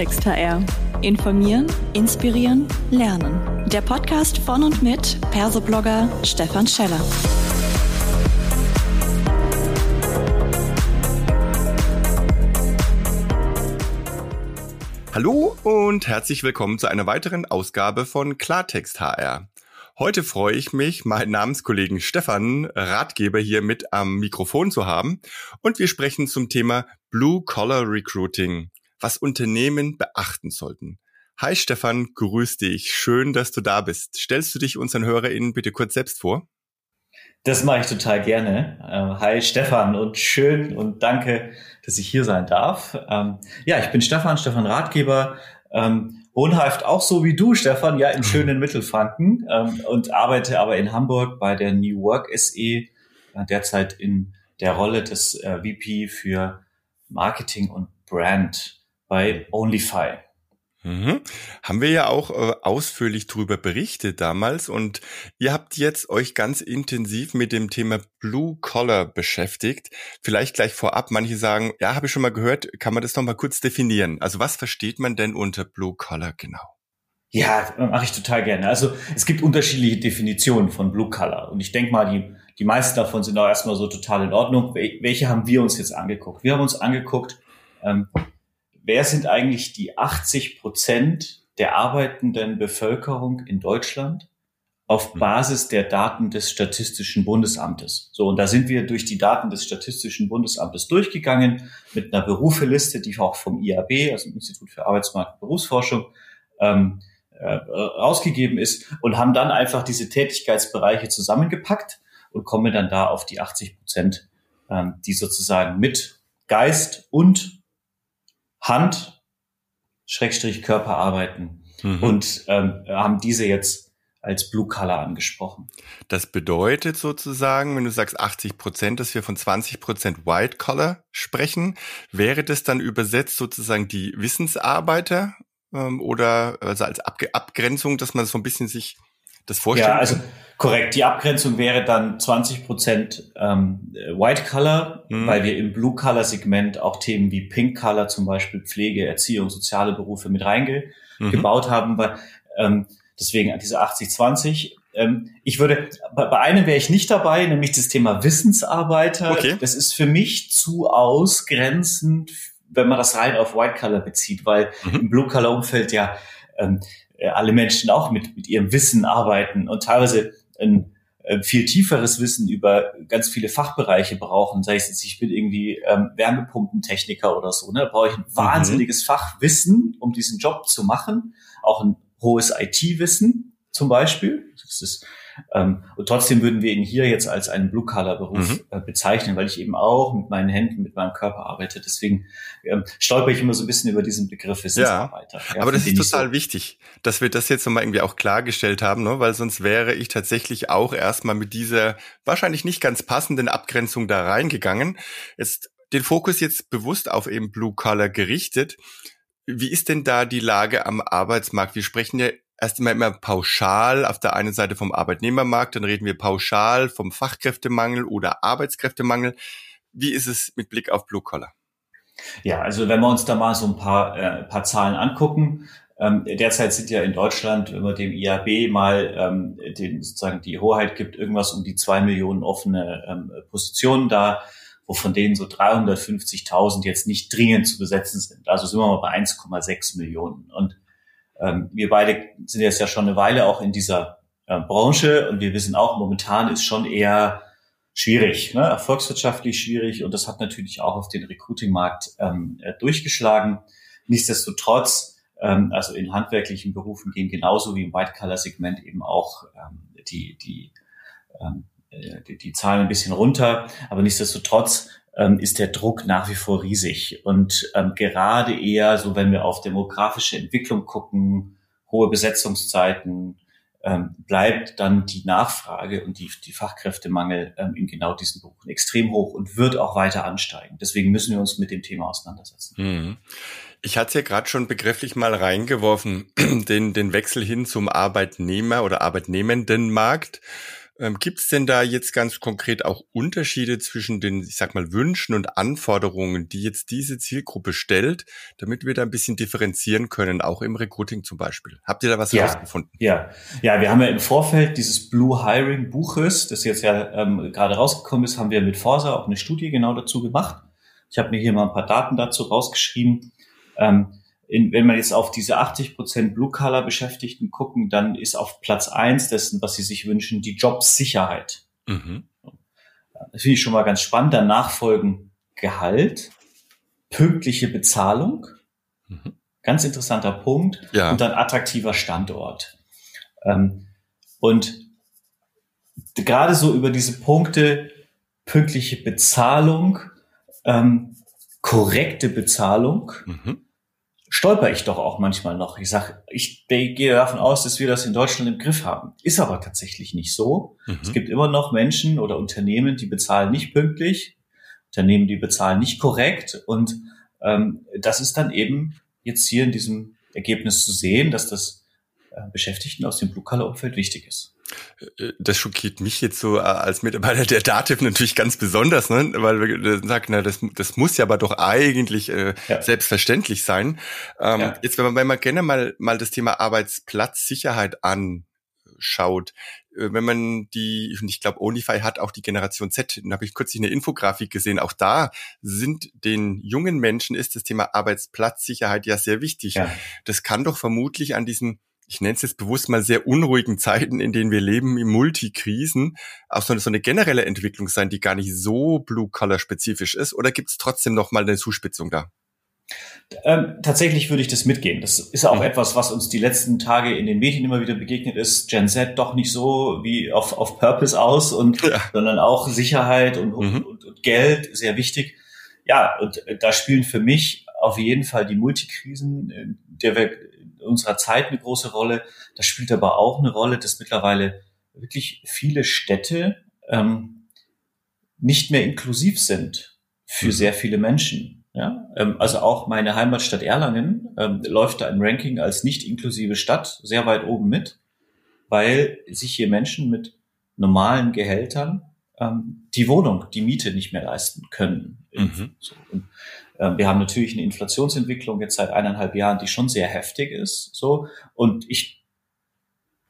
Klartext HR. Informieren, inspirieren, lernen. Der Podcast von und mit Persoblogger Stefan Scheller. Hallo und herzlich willkommen zu einer weiteren Ausgabe von Klartext HR. Heute freue ich mich, meinen Namenskollegen Stefan, Ratgeber, hier mit am Mikrofon zu haben. Und wir sprechen zum Thema Blue Collar Recruiting, was Unternehmen beachten sollten. Hi Stefan, grüß dich. Schön, dass du da bist. Stellst du dich unseren HörerInnen bitte kurz selbst vor? Das mache ich total gerne. Ähm, hi Stefan und schön und danke, dass ich hier sein darf. Ähm, ja, ich bin Stefan, Stefan Ratgeber, ähm, wohnhaft auch so wie du, Stefan, ja im schönen Mittelfranken ähm, und arbeite aber in Hamburg bei der New Work SE, äh, derzeit in der Rolle des äh, VP für Marketing und Brand bei Onlyfy. Mhm. Haben wir ja auch äh, ausführlich darüber berichtet damals und ihr habt jetzt euch ganz intensiv mit dem Thema Blue Collar beschäftigt. Vielleicht gleich vorab, manche sagen, ja, habe ich schon mal gehört, kann man das noch mal kurz definieren? Also was versteht man denn unter Blue Collar genau? Ja, mache ich total gerne. Also es gibt unterschiedliche Definitionen von Blue Collar und ich denke mal, die, die meisten davon sind auch erstmal so total in Ordnung. Welche haben wir uns jetzt angeguckt? Wir haben uns angeguckt, ähm, wer sind eigentlich die 80 Prozent der arbeitenden Bevölkerung in Deutschland auf mhm. Basis der Daten des Statistischen Bundesamtes. So, und da sind wir durch die Daten des Statistischen Bundesamtes durchgegangen mit einer Berufeliste, die auch vom IAB, also dem Institut für Arbeitsmarkt und Berufsforschung, ähm, äh, rausgegeben ist und haben dann einfach diese Tätigkeitsbereiche zusammengepackt und kommen dann da auf die 80 Prozent, ähm, die sozusagen mit Geist und Hand, Schrägstrich Körper arbeiten mhm. und ähm, haben diese jetzt als Blue Color angesprochen. Das bedeutet sozusagen, wenn du sagst 80 Prozent, dass wir von 20 Prozent White Collar sprechen, wäre das dann übersetzt sozusagen die Wissensarbeiter ähm, oder also als Abge Abgrenzung, dass man so ein bisschen sich das vorstellen Ja, also korrekt. Die Abgrenzung wäre dann 20 Prozent ähm, White Color, mhm. weil wir im Blue Color Segment auch Themen wie Pink Color, zum Beispiel Pflege, Erziehung, soziale Berufe mit reingebaut mhm. haben. Weil, ähm, deswegen diese 80-20. Ähm, ich würde, bei, einem wäre ich nicht dabei, nämlich das Thema Wissensarbeiter. Okay. Das ist für mich zu ausgrenzend, wenn man das rein auf White Color bezieht, weil mhm. im Blue Color Umfeld ja ähm, äh, alle Menschen auch mit, mit ihrem Wissen arbeiten und teilweise ein, ein viel tieferes Wissen über ganz viele Fachbereiche brauchen, sei es jetzt, ich bin irgendwie ähm, Wärmepumpentechniker oder so, ne, da brauche ich ein mhm. wahnsinniges mhm. Fachwissen, um diesen Job zu machen, auch ein hohes IT-Wissen zum Beispiel. Das ist und trotzdem würden wir ihn hier jetzt als einen Blue-Color-Beruf mhm. äh, bezeichnen, weil ich eben auch mit meinen Händen, mit meinem Körper arbeite. Deswegen ähm, stolper ich immer so ein bisschen über diesen Begriff Wissensarbeiter. Ja, ja aber das ist total so wichtig, dass wir das jetzt nochmal irgendwie auch klargestellt haben, ne? weil sonst wäre ich tatsächlich auch erstmal mit dieser wahrscheinlich nicht ganz passenden Abgrenzung da reingegangen. Jetzt den Fokus jetzt bewusst auf eben Blue Collar gerichtet. Wie ist denn da die Lage am Arbeitsmarkt? Wir sprechen ja erst immer, immer pauschal auf der einen Seite vom Arbeitnehmermarkt, dann reden wir pauschal vom Fachkräftemangel oder Arbeitskräftemangel. Wie ist es mit Blick auf Blue Collar? Ja, also wenn wir uns da mal so ein paar, äh, paar Zahlen angucken, ähm, derzeit sind ja in Deutschland, wenn man dem IAB mal ähm, den, sozusagen die Hoheit gibt, irgendwas um die zwei Millionen offene ähm, Positionen da, wovon denen so 350.000 jetzt nicht dringend zu besetzen sind. Also sind wir mal bei 1,6 Millionen. Und ähm, wir beide sind jetzt ja schon eine Weile auch in dieser äh, Branche und wir wissen auch, momentan ist schon eher schwierig, ne? erfolgswirtschaftlich schwierig und das hat natürlich auch auf den Recruiting-Markt ähm, äh, durchgeschlagen. Nichtsdestotrotz, ähm, also in handwerklichen Berufen gehen genauso wie im White-Color-Segment eben auch ähm, die, die, ähm, äh, die, die Zahlen ein bisschen runter, aber nichtsdestotrotz ist der Druck nach wie vor riesig. Und ähm, gerade eher so, wenn wir auf demografische Entwicklung gucken, hohe Besetzungszeiten, ähm, bleibt dann die Nachfrage und die, die Fachkräftemangel ähm, in genau diesen Berufen extrem hoch und wird auch weiter ansteigen. Deswegen müssen wir uns mit dem Thema auseinandersetzen. Mhm. Ich hatte ja gerade schon begrifflich mal reingeworfen, den, den Wechsel hin zum Arbeitnehmer oder Arbeitnehmendenmarkt. Ähm, Gibt es denn da jetzt ganz konkret auch Unterschiede zwischen den, ich sag mal, Wünschen und Anforderungen, die jetzt diese Zielgruppe stellt, damit wir da ein bisschen differenzieren können, auch im Recruiting zum Beispiel? Habt ihr da was ja, herausgefunden? Ja, ja, wir haben ja im Vorfeld dieses Blue Hiring Buches, das jetzt ja ähm, gerade rausgekommen ist, haben wir mit Forsa auch eine Studie genau dazu gemacht. Ich habe mir hier mal ein paar Daten dazu rausgeschrieben. Ähm, in, wenn man jetzt auf diese 80 Prozent Blue-Color-Beschäftigten gucken, dann ist auf Platz eins dessen, was sie sich wünschen, die Jobsicherheit. Mhm. Das finde ich schon mal ganz spannend. Danach folgen Gehalt, pünktliche Bezahlung, mhm. ganz interessanter Punkt, ja. und dann attraktiver Standort. Ähm, und gerade so über diese Punkte, pünktliche Bezahlung, ähm, korrekte Bezahlung, mhm stolper ich doch auch manchmal noch. Ich sage, ich gehe davon aus, dass wir das in Deutschland im Griff haben. Ist aber tatsächlich nicht so. Mhm. Es gibt immer noch Menschen oder Unternehmen, die bezahlen nicht pünktlich, Unternehmen, die bezahlen nicht korrekt. Und ähm, das ist dann eben jetzt hier in diesem Ergebnis zu sehen, dass das äh, Beschäftigten aus dem Blue-Color-Umfeld wichtig ist. Äh, das schockiert mich jetzt so äh, als Mitarbeiter der Dativ natürlich ganz besonders, ne? weil wir sagen, na, das, das muss ja aber doch eigentlich äh, ja. selbstverständlich sein. Ähm, ja. Jetzt, wenn man, wenn man gerne mal, mal das Thema Arbeitsplatzsicherheit anschaut, äh, wenn man die, ich glaube, Onify hat auch die Generation Z, da habe ich kürzlich eine Infografik gesehen, auch da sind den jungen Menschen ist das Thema Arbeitsplatzsicherheit ja sehr wichtig. Ja. Das kann doch vermutlich an diesem ich nenne es jetzt bewusst mal sehr unruhigen Zeiten, in denen wir leben, im Multikrisen, auch so eine, so eine generelle Entwicklung sein, die gar nicht so Blue-Color-spezifisch ist? Oder gibt es trotzdem noch mal eine Zuspitzung da? Ähm, tatsächlich würde ich das mitgehen. Das ist auch mhm. etwas, was uns die letzten Tage in den Medien immer wieder begegnet ist. Gen Z doch nicht so wie auf, auf Purpose aus und ja. sondern auch Sicherheit und, mhm. und, und, Geld sehr wichtig. Ja, und da spielen für mich auf jeden Fall die Multikrisen, der wir unserer Zeit eine große Rolle. Das spielt aber auch eine Rolle, dass mittlerweile wirklich viele Städte ähm, nicht mehr inklusiv sind für mhm. sehr viele Menschen. Ja? Ähm, also auch meine Heimatstadt Erlangen ähm, läuft da im Ranking als nicht inklusive Stadt sehr weit oben mit, weil sich hier Menschen mit normalen Gehältern ähm, die Wohnung, die Miete nicht mehr leisten können. Mhm. So. Und wir haben natürlich eine Inflationsentwicklung jetzt seit eineinhalb Jahren, die schon sehr heftig ist. So und ich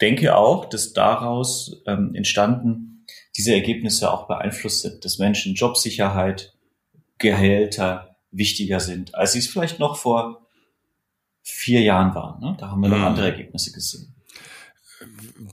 denke auch, dass daraus ähm, entstanden diese Ergebnisse auch beeinflusst sind, dass Menschen Jobsicherheit, Gehälter wichtiger sind, als sie es vielleicht noch vor vier Jahren waren. Ne? Da haben wir noch mhm. andere Ergebnisse gesehen.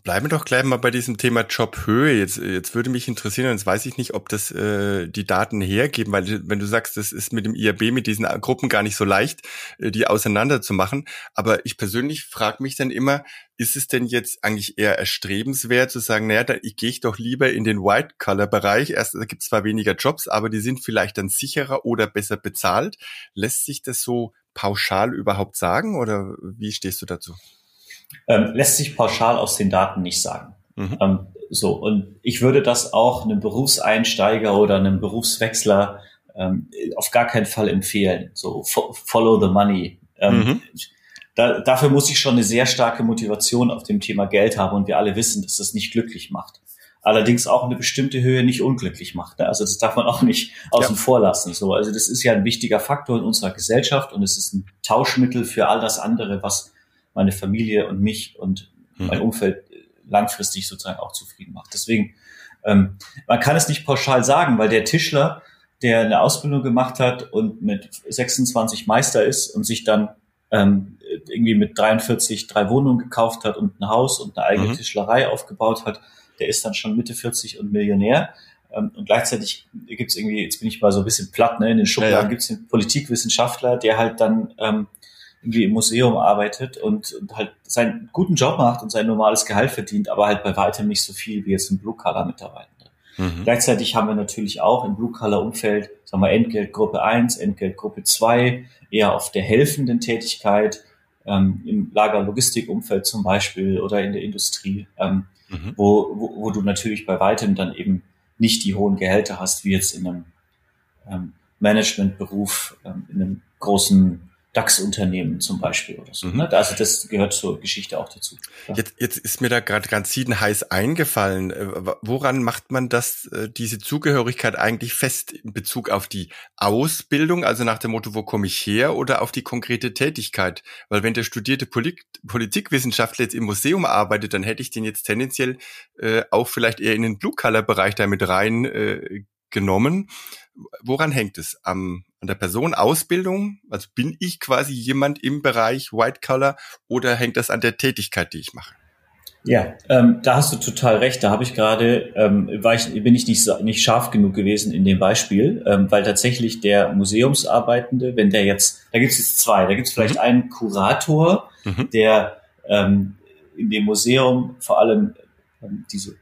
Bleiben wir doch gleich mal bei diesem Thema Jobhöhe. Jetzt, jetzt würde mich interessieren, und jetzt weiß ich nicht, ob das äh, die Daten hergeben, weil wenn du sagst, das ist mit dem IAB, mit diesen Gruppen gar nicht so leicht, äh, die auseinanderzumachen. Aber ich persönlich frage mich dann immer, ist es denn jetzt eigentlich eher erstrebenswert zu sagen, naja, da ich gehe ich doch lieber in den White-Color-Bereich. Erst da gibt es zwar weniger Jobs, aber die sind vielleicht dann sicherer oder besser bezahlt. Lässt sich das so pauschal überhaupt sagen oder wie stehst du dazu? Ähm, lässt sich pauschal aus den Daten nicht sagen. Mhm. Ähm, so, und ich würde das auch einem Berufseinsteiger oder einem Berufswechsler ähm, auf gar keinen Fall empfehlen. So, fo follow the money. Ähm, mhm. da, dafür muss ich schon eine sehr starke Motivation auf dem Thema Geld haben und wir alle wissen, dass das nicht glücklich macht. Allerdings auch eine bestimmte Höhe nicht unglücklich macht. Ne? Also das darf man auch nicht außen ja. vor lassen. So, also das ist ja ein wichtiger Faktor in unserer Gesellschaft und es ist ein Tauschmittel für all das andere, was meine Familie und mich und mhm. mein Umfeld langfristig sozusagen auch zufrieden macht. Deswegen, ähm, man kann es nicht pauschal sagen, weil der Tischler, der eine Ausbildung gemacht hat und mit 26 Meister ist und sich dann ähm, irgendwie mit 43 drei Wohnungen gekauft hat und ein Haus und eine eigene mhm. Tischlerei aufgebaut hat, der ist dann schon Mitte 40 und Millionär. Ähm, und gleichzeitig gibt es irgendwie, jetzt bin ich mal so ein bisschen platt, ne, in den Schubladen ja, ja. gibt es den Politikwissenschaftler, der halt dann ähm, irgendwie im Museum arbeitet und, und halt seinen guten Job macht und sein normales Gehalt verdient, aber halt bei weitem nicht so viel wie jetzt ein Blue-Color-Mitarbeiter. Mhm. Gleichzeitig haben wir natürlich auch im Blue-Color-Umfeld, sagen wir Entgeltgruppe 1, Entgeltgruppe 2, eher auf der helfenden Tätigkeit, ähm, im Lager-Logistik-Umfeld zum Beispiel oder in der Industrie, ähm, mhm. wo, wo, wo du natürlich bei weitem dann eben nicht die hohen Gehälter hast, wie jetzt in einem ähm, Managementberuf, ähm, in einem großen DAX-Unternehmen zum Beispiel oder so. Mhm. Ne? Also das gehört zur Geschichte auch dazu. Ja. Jetzt, jetzt ist mir da gerade ganz heiß eingefallen. Äh, woran macht man das, äh, diese Zugehörigkeit eigentlich fest in Bezug auf die Ausbildung, also nach dem Motto, wo komme ich her, oder auf die konkrete Tätigkeit? Weil wenn der studierte Polit Politikwissenschaftler jetzt im Museum arbeitet, dann hätte ich den jetzt tendenziell äh, auch vielleicht eher in den Blue-Color-Bereich damit rein äh, genommen. Woran hängt es? Am, an der Person Ausbildung? Also bin ich quasi jemand im Bereich White Collar oder hängt das an der Tätigkeit, die ich mache? Ja, ähm, da hast du total recht. Da habe ich gerade, ähm, war ich, bin ich nicht, nicht scharf genug gewesen in dem Beispiel, ähm, weil tatsächlich der Museumsarbeitende, wenn der jetzt, da gibt es jetzt zwei, da gibt es vielleicht mhm. einen Kurator, mhm. der ähm, in dem Museum vor allem ähm, diese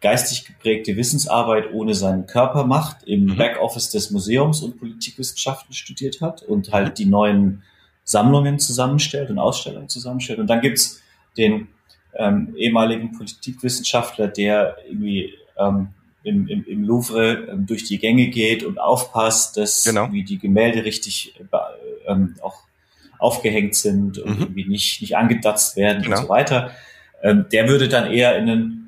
geistig geprägte Wissensarbeit ohne seinen Körper macht, im mhm. Backoffice des Museums und Politikwissenschaften studiert hat und halt die neuen Sammlungen zusammenstellt und Ausstellungen zusammenstellt. Und dann gibt's den ähm, ehemaligen Politikwissenschaftler, der irgendwie ähm, im, im, im Louvre ähm, durch die Gänge geht und aufpasst, dass genau. wie die Gemälde richtig äh, ähm, auch aufgehängt sind und mhm. irgendwie nicht, nicht angedatzt werden genau. und so weiter. Ähm, der würde dann eher in einen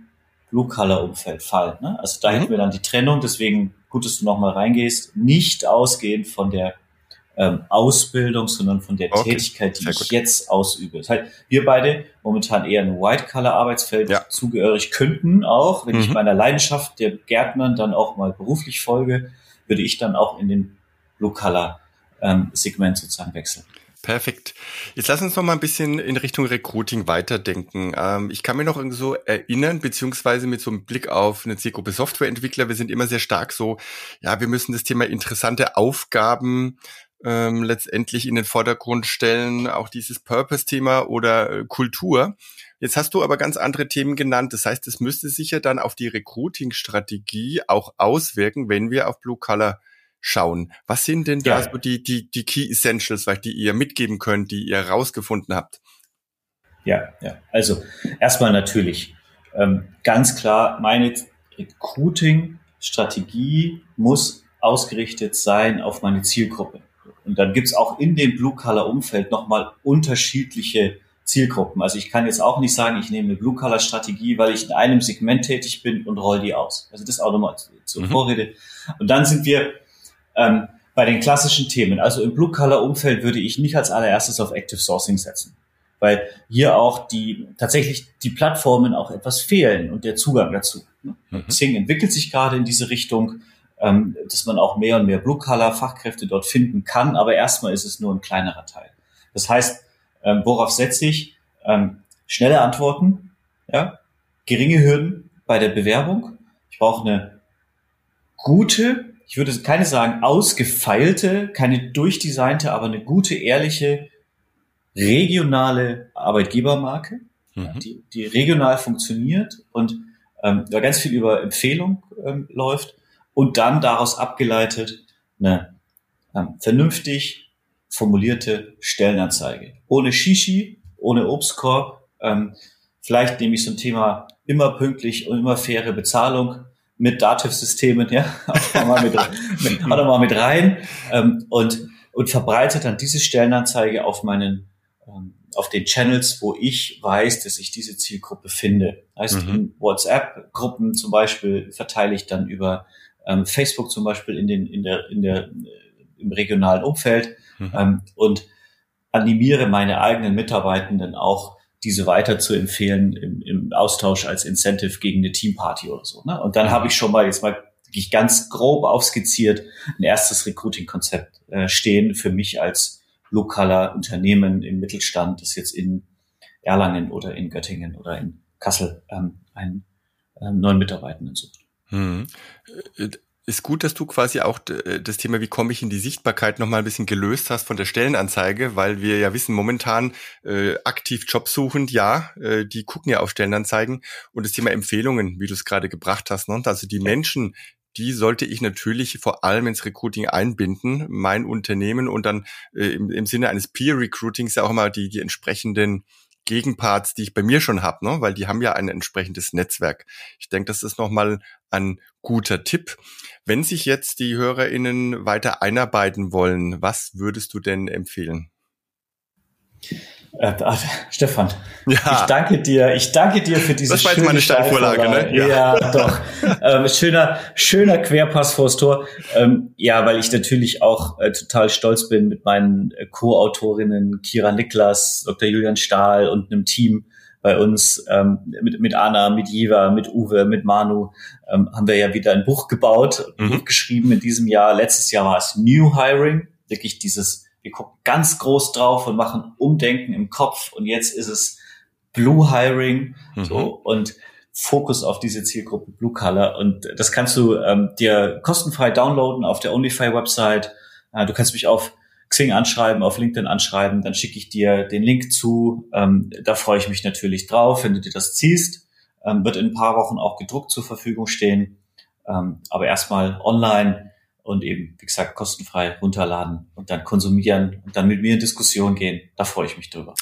Blue-Color-Umfeld fallen. Ne? Also da mhm. hätten wir dann die Trennung, deswegen gut, dass du nochmal reingehst, nicht ausgehend von der ähm, Ausbildung, sondern von der okay. Tätigkeit, die Sehr ich gut. jetzt ausübe. Das heißt, wir beide momentan eher ein White-Color-Arbeitsfeld ja. zugehörig könnten auch, wenn mhm. ich meiner Leidenschaft der Gärtnern dann auch mal beruflich folge, würde ich dann auch in den Blue-Color-Segment ähm, sozusagen wechseln. Perfekt. Jetzt lass uns noch mal ein bisschen in Richtung Recruiting weiterdenken. Ähm, ich kann mir noch so erinnern, beziehungsweise mit so einem Blick auf eine Zielgruppe Softwareentwickler, wir sind immer sehr stark so, ja, wir müssen das Thema interessante Aufgaben ähm, letztendlich in den Vordergrund stellen, auch dieses Purpose-Thema oder äh, Kultur. Jetzt hast du aber ganz andere Themen genannt. Das heißt, es müsste sich ja dann auf die Recruiting-Strategie auch auswirken, wenn wir auf Blue Color schauen. Was sind denn da ja. so die, die, die Key Essentials, die ihr mitgeben könnt, die ihr rausgefunden habt? Ja, ja. Also erstmal natürlich ähm, ganz klar, meine Recruiting-Strategie muss ausgerichtet sein auf meine Zielgruppe. Und dann gibt's auch in dem Blue-Color-Umfeld nochmal unterschiedliche Zielgruppen. Also ich kann jetzt auch nicht sagen, ich nehme eine Blue-Color-Strategie, weil ich in einem Segment tätig bin und roll die aus. Also das auch nochmal zur mhm. Vorrede. Und dann sind wir ähm, bei den klassischen Themen, also im Blue-Color-Umfeld würde ich nicht als allererstes auf Active Sourcing setzen, weil hier auch die tatsächlich die Plattformen auch etwas fehlen und der Zugang dazu. Ne? Mhm. Xing entwickelt sich gerade in diese Richtung, ähm, dass man auch mehr und mehr Blue-Color-Fachkräfte dort finden kann, aber erstmal ist es nur ein kleinerer Teil. Das heißt, ähm, worauf setze ich? Ähm, schnelle Antworten, ja, geringe Hürden bei der Bewerbung. Ich brauche eine gute ich würde keine sagen ausgefeilte, keine durchdesignte, aber eine gute, ehrliche, regionale Arbeitgebermarke, mhm. die, die regional funktioniert und ähm, da ganz viel über Empfehlung ähm, läuft und dann daraus abgeleitet eine ähm, vernünftig formulierte Stellenanzeige. Ohne Shishi, ohne Obstkorb, ähm, vielleicht nehme ich so ein Thema immer pünktlich und immer faire Bezahlung mit Dativ-Systemen, ja, auch mal mit, mit, auch mal mit rein ähm, und, und verbreitet dann diese Stellenanzeige auf meinen, ähm, auf den Channels, wo ich weiß, dass ich diese Zielgruppe finde. Heißt, mhm. in WhatsApp-Gruppen zum Beispiel verteile ich dann über ähm, Facebook zum Beispiel in den, in der, in der, im regionalen Umfeld mhm. ähm, und animiere meine eigenen Mitarbeitenden auch diese weiter zu empfehlen im, im Austausch als Incentive gegen eine Teamparty oder so. Ne? Und dann mhm. habe ich schon mal jetzt mal wirklich ganz grob aufskizziert ein erstes Recruiting-Konzept äh, stehen für mich als lokaler Unternehmen im Mittelstand, das jetzt in Erlangen oder in Göttingen oder in Kassel ähm, einen ähm, neuen Mitarbeitenden sucht. Hm ist gut, dass du quasi auch äh, das Thema, wie komme ich in die Sichtbarkeit nochmal ein bisschen gelöst hast von der Stellenanzeige, weil wir ja wissen, momentan äh, aktiv Jobsuchend, ja, äh, die gucken ja auf Stellenanzeigen und das Thema Empfehlungen, wie du es gerade gebracht hast, ne? also die Menschen, die sollte ich natürlich vor allem ins Recruiting einbinden, mein Unternehmen und dann äh, im, im Sinne eines Peer Recruitings ja auch immer die, die entsprechenden Gegenparts, die ich bei mir schon habe, ne? weil die haben ja ein entsprechendes Netzwerk. Ich denke, das ist nochmal ein guter Tipp. Wenn sich jetzt die HörerInnen weiter einarbeiten wollen, was würdest du denn empfehlen? Äh, Stefan, ja. ich danke dir, ich danke dir für diese Das war jetzt meine Steilvorlage, ne? Ja, ja doch. ähm, schöner, schöner Querpass vors Tor. Ähm, ja, weil ich natürlich auch äh, total stolz bin mit meinen äh, Co-Autorinnen Kira Niklas, Dr. Julian Stahl und einem Team bei uns ähm, mit, mit Anna, mit Jiva, mit Uwe, mit Manu ähm, haben wir ja wieder ein Buch gebaut, ein mhm. Buch geschrieben in diesem Jahr. Letztes Jahr war es New Hiring, wirklich dieses wir gucken ganz groß drauf und machen Umdenken im Kopf und jetzt ist es Blue Hiring mhm. so und Fokus auf diese Zielgruppe Blue Color und das kannst du ähm, dir kostenfrei downloaden auf der Onlyfy Website. Äh, du kannst mich auf Xing anschreiben, auf LinkedIn anschreiben, dann schicke ich dir den Link zu. Ähm, da freue ich mich natürlich drauf, wenn du dir das ziehst. Ähm, wird in ein paar Wochen auch gedruckt zur Verfügung stehen. Ähm, aber erstmal online und eben, wie gesagt, kostenfrei runterladen und dann konsumieren und dann mit mir in Diskussion gehen. Da freue ich mich drüber.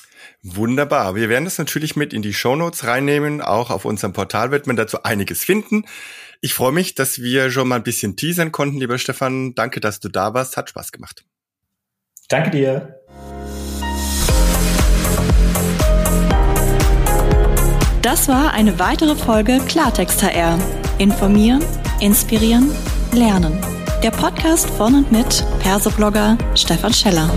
Wunderbar. Wir werden das natürlich mit in die Shownotes reinnehmen. Auch auf unserem Portal wird man dazu einiges finden. Ich freue mich, dass wir schon mal ein bisschen teasern konnten, lieber Stefan. Danke, dass du da warst. Hat Spaß gemacht. Danke dir. Das war eine weitere Folge Klartext HR. Informieren, inspirieren, lernen der Podcast von und mit Persoblogger Stefan Scheller.